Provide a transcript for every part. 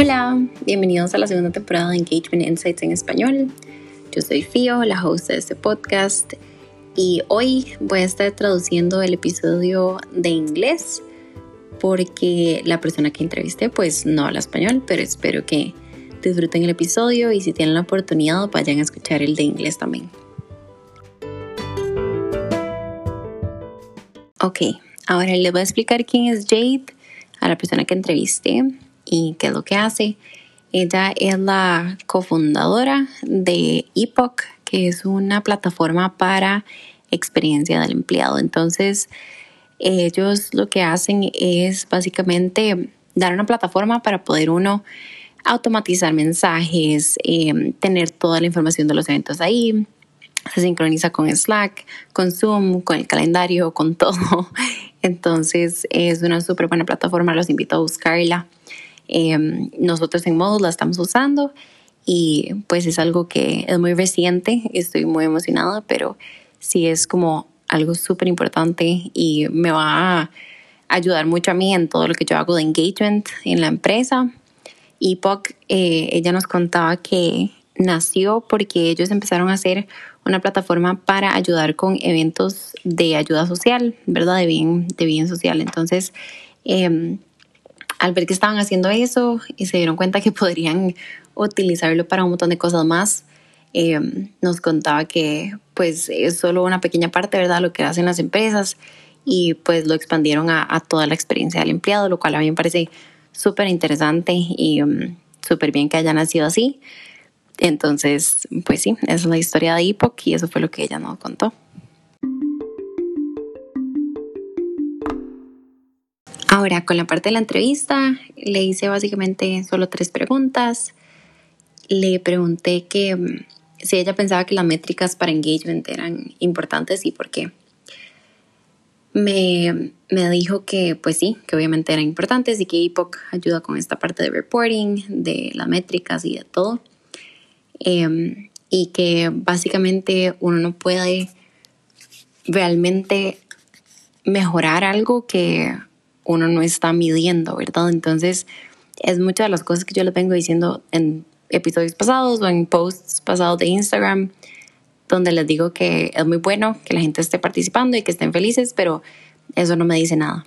Hola, bienvenidos a la segunda temporada de Engagement Insights en español. Yo soy Fio, la host de este podcast, y hoy voy a estar traduciendo el episodio de inglés porque la persona que entrevisté pues no habla español, pero espero que disfruten el episodio y si tienen la oportunidad vayan a escuchar el de inglés también. Ok, ahora les voy a explicar quién es Jade a la persona que entrevisté y qué es lo que hace. Ella es la cofundadora de Epoch, que es una plataforma para experiencia del empleado. Entonces, ellos lo que hacen es básicamente dar una plataforma para poder uno automatizar mensajes, eh, tener toda la información de los eventos ahí. Se sincroniza con Slack, con Zoom, con el calendario, con todo. Entonces es una súper buena plataforma, los invito a buscarla. Em, nosotros en Modus la estamos usando y pues es algo que es muy reciente, estoy muy emocionada, pero sí es como algo súper importante y me va a ayudar mucho a mí en todo lo que yo hago de engagement en la empresa. Y POC, eh, ella nos contaba que nació porque ellos empezaron a hacer una plataforma para ayudar con eventos de ayuda social, ¿verdad? De bien, de bien social. Entonces, eh, al ver que estaban haciendo eso y se dieron cuenta que podrían utilizarlo para un montón de cosas más, eh, nos contaba que pues es solo una pequeña parte, ¿verdad? Lo que hacen las empresas y pues lo expandieron a, toda la experiencia del empleado, lo cual a mí me parece súper interesante y um, súper bien que haya nacido así. Entonces, pues sí, es la historia de Epoch y eso fue lo que ella nos contó. Con la parte de la entrevista, le hice básicamente solo tres preguntas. Le pregunté que mm, si ella pensaba que las métricas para engagement eran importantes y por qué. Me, dijo que pues sí, que obviamente eran importantes y que Epoch ayuda con esta parte de reporting, de las métricas y de todo. Em, y que básicamente uno no puede realmente mejorar algo que uno no está midiendo, ¿verdad? Entonces, es muchas de las cosas que yo les vengo diciendo en episodios pasados o en posts pasados de Instagram, donde les digo que es muy bueno que la gente esté participando y que estén felices, pero eso no me dice nada.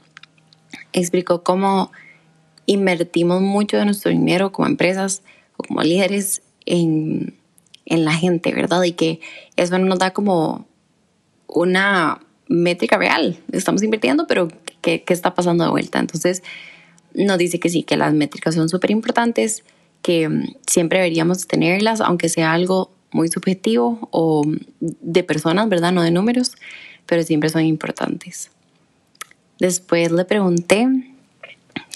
Explicó cómo invertimos mucho de nuestro dinero como empresas o como líderes en, en la gente, ¿verdad? Y que eso no nos da como una métrica real. Estamos invirtiendo, pero ¿qué, está pasando de vuelta? Entonces, nos dice que sí, que las métricas son súper importantes, que mm, siempre deberíamos tenerlas, aunque sea algo muy subjetivo o de personas, ¿verdad? No de números, pero siempre son importantes. Después le pregunté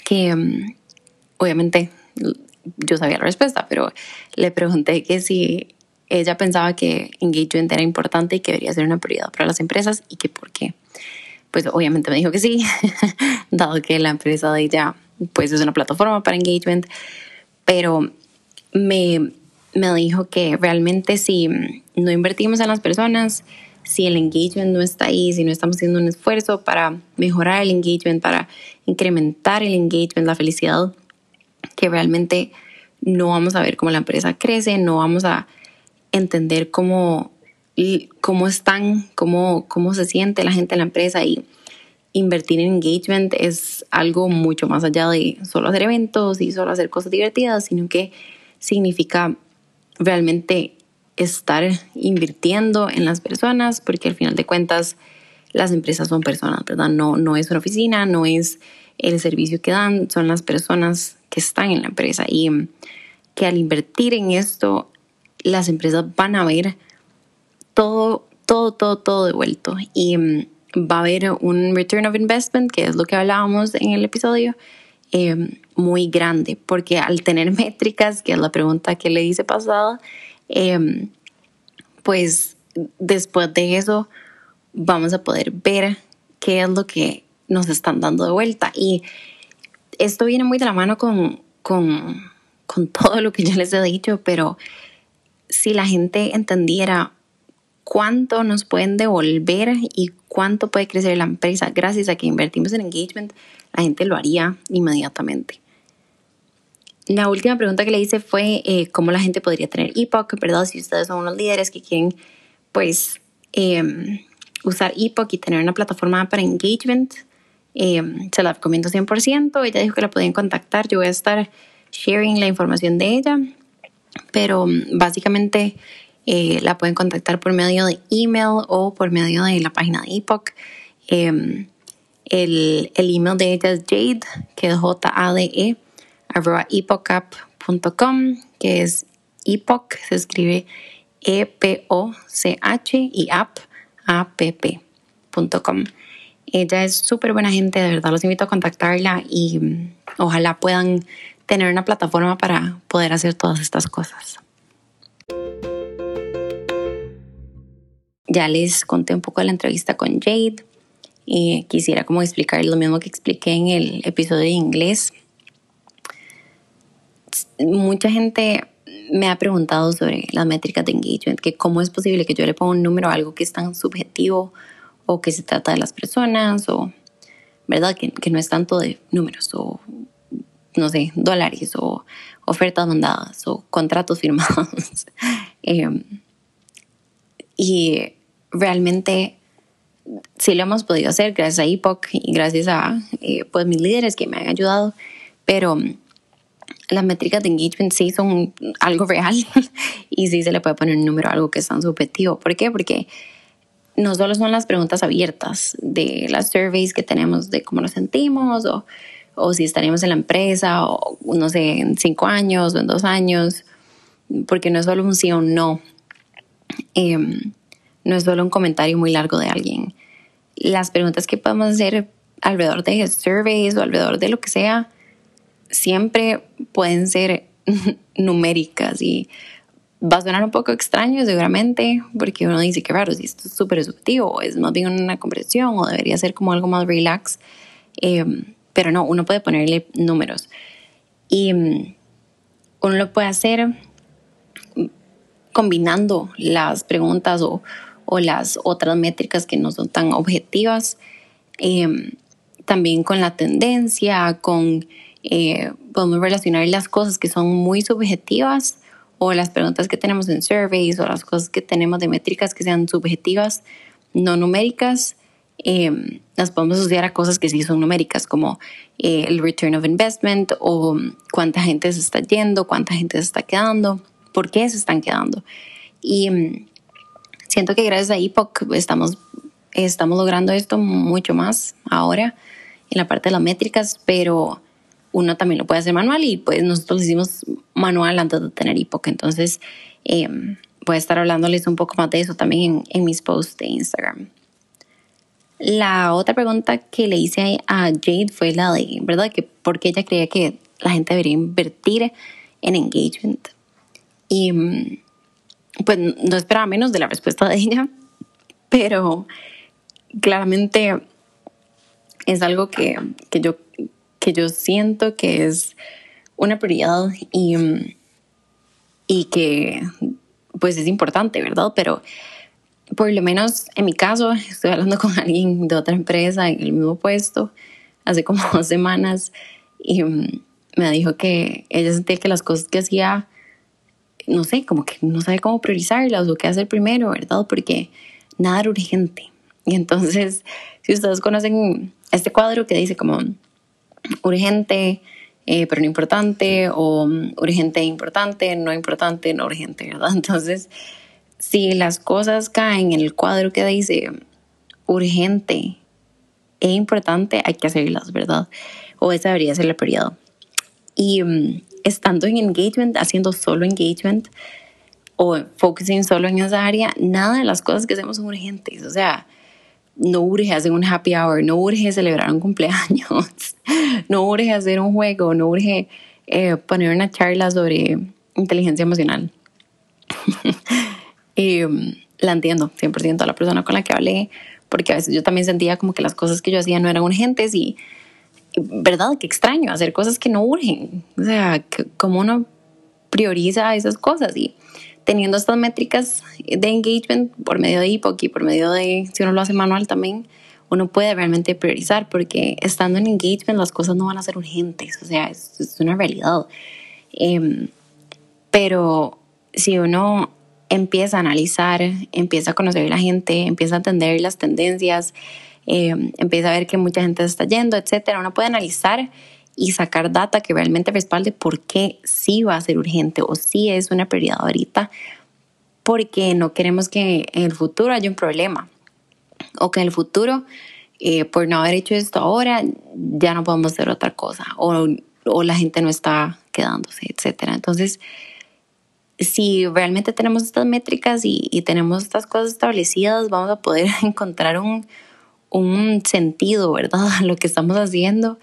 que, mm, obviamente, yo sabía la respuesta, pero le pregunté que si ella pensaba que engagement era importante y que debería ser una prioridad para las empresas y que por qué. Pues obviamente me dijo que sí, dado que la empresa de ella pues es una plataforma para engagement, pero me, me dijo que realmente si no invertimos en las personas, si el engagement no está ahí, si no estamos haciendo un esfuerzo para mejorar el engagement, para incrementar el engagement, la felicidad, que realmente no vamos a ver cómo la empresa crece, no vamos a entender cómo, cómo están, cómo, cómo se siente la gente en la empresa y invertir en engagement es algo mucho más allá de solo hacer eventos y solo hacer cosas divertidas, sino que significa realmente estar invirtiendo en las personas, porque al final de cuentas las empresas son personas, ¿verdad? No, no es una oficina, no es el servicio que dan, son las personas que están en la empresa y que al invertir en esto las empresas van a ver todo, todo, todo, todo devuelto y mm, va a haber un return of investment, que es lo que hablábamos en el episodio, em, muy grande, porque al tener métricas, que es la pregunta que le hice pasada, em, pues después de eso vamos a poder ver qué es lo que nos están dando de vuelta. Y esto viene muy de la mano con, con, con todo lo que yo les he dicho, pero si la gente entendiera cuánto nos pueden devolver y cuánto puede crecer la empresa gracias a que invertimos en engagement, la gente lo haría inmediatamente. la última pregunta que le hice fue eh, cómo la gente podría tener EPOC, ¿verdad? Si ustedes son unos líderes que quieren, pues, em, usar EPOC y tener una plataforma para engagement, em, se la recomiendo 100%. Ella dijo que la podían contactar. Yo voy a estar sharing la información de ella, pero básicamente eh, la pueden contactar por medio de email o por medio de la página de EPOC. Em, el, el, email de ella es jade, que es J-A-D-E, arroba epochapp.com, que es epoch, se escribe E-P-O-C-H y app, A-P-P.com. Ella es súper buena gente, de verdad los invito a contactarla y mm, ojalá puedan tener una plataforma para poder hacer todas estas cosas. Ya les conté un poco la entrevista con Jade y quisiera como explicar lo mismo que expliqué en el episodio de inglés. Mucha gente me ha preguntado sobre las métricas de engagement, que cómo es posible que yo le ponga un número a algo que es tan subjetivo o que se trata de las personas o, ¿verdad? Que, que no es tanto de números o, no sé, dólares o ofertas mandadas o contratos firmados. Em, y realmente sí lo hemos podido hacer gracias a EPOC y gracias a eh, pues mis líderes que me han ayudado, pero las métricas de engagement sí son algo real y sí se le puede poner un número a algo que es tan subjetivo. ¿Por qué? Porque no solo son las preguntas abiertas de las surveys que tenemos de cómo nos sentimos o, o si estaremos en la empresa o no sé, en cinco años o en dos años, porque no es solo un sí o un no. Em, no es solo un comentario muy largo de alguien. Las preguntas que podemos hacer alrededor de surveys o alrededor de lo que sea, siempre pueden ser numéricas y va a sonar un poco extraño seguramente, porque uno dice que raro, si esto es súper subjetivo, es más bien una conversación o debería ser como algo más relax, em, pero no, uno puede ponerle números. Y mm, uno lo puede hacer combinando las preguntas o, o las otras métricas que no son tan objetivas. Em, también con la tendencia, con eh, podemos relacionar las cosas que son muy subjetivas o las preguntas que tenemos en surveys o las cosas que tenemos de métricas que sean subjetivas, no numéricas, em, las podemos asociar a cosas que sí son numéricas, como eh, el return of investment o cuánta gente se está yendo, cuánta gente se está quedando, por qué se están quedando. Y em, siento que gracias a EPOC estamos, estamos logrando esto mucho más ahora en la parte de las métricas, pero uno también lo puede hacer manual y pues nosotros lo hicimos manual antes de tener EPOC. Entonces em, voy a estar hablándoles un poco más de eso también en, mis posts de Instagram. La otra pregunta que le hice a Jade fue la de, ¿verdad? Que porque ella creía que la gente debería invertir en engagement. Y em, pues no esperaba menos de la respuesta de ella, pero claramente es algo que, que, yo, que yo siento que es una prioridad y, y que pues es importante, ¿verdad? Pero por lo menos en mi caso, estoy hablando con alguien de otra empresa en el mismo puesto hace como dos semanas y me dijo que ella sentía que las cosas que hacía no sé, como que no sabe cómo priorizarlas o qué hacer primero, ¿verdad? Porque nada era urgente. Y entonces, si ustedes conocen este cuadro que dice como urgente, eh, pero no importante, o urgente e importante, no importante, no urgente, ¿verdad? Entonces, si las cosas caen en el cuadro que dice urgente e importante, hay que hacerlas, ¿verdad? O esa debería ser la prioridad. Y mm, estando en engagement, haciendo solo engagement o focusing solo en esa área, nada de las cosas que hacemos son urgentes. O sea, no urge hacer un happy hour, no urge celebrar un cumpleaños, no urge hacer un juego, no urge eh, poner una charla sobre inteligencia emocional. y um, la entiendo 100% a la persona con la que hablé, porque a veces yo también sentía como que las cosas que yo hacía no eran urgentes y ¿verdad? Qué extraño hacer cosas que no urgen. O sea, como uno prioriza esas cosas y teniendo estas métricas de engagement por medio de EPOC y por medio de, si uno lo hace manual también, uno puede realmente priorizar porque estando en engagement las cosas no van a ser urgentes, o sea, es, es una realidad. Em, pero si uno empieza a analizar, empieza a conocer a la gente, empieza a entender las tendencias, em, empieza a ver que mucha gente está yendo, etcétera, uno puede analizar y sacar data que realmente respalde por qué sí va a ser urgente o sí es una prioridad ahorita, porque no queremos que en el futuro haya un problema o que en el futuro, eh, por no haber hecho esto ahora, ya no podemos hacer otra cosa o, o la gente no está quedándose, etcétera. Entonces, si realmente tenemos estas métricas y, y, tenemos estas cosas establecidas, vamos a poder encontrar un, un sentido, ¿verdad? A lo que estamos haciendo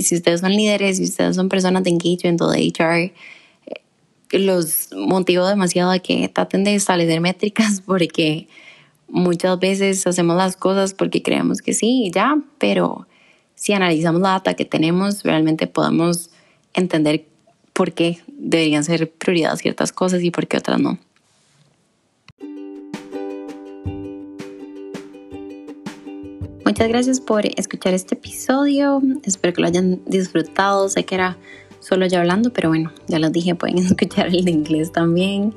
si ustedes son líderes, si ustedes son personas de engagement o de HR, eh, los motivo demasiado a que traten de establecer métricas porque muchas veces hacemos las cosas porque creemos que sí, ya, pero si analizamos la data que tenemos, realmente podemos entender por qué deberían ser prioridad ciertas cosas y por qué otras no. Muchas gracias por escuchar este episodio. Espero que lo hayan disfrutado. Sé que era solo yo hablando, pero bueno, ya lo dije, pueden escuchar el de inglés también.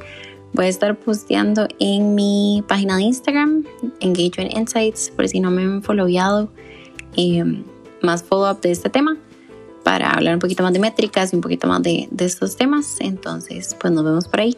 Voy a estar posteando en mi página de Instagram, Engagement Insights, por si no me han followado, eh, más follow-up de este tema para hablar un poquito más de métricas y un poquito más de, de estos temas. Entonces, pues nos vemos por ahí.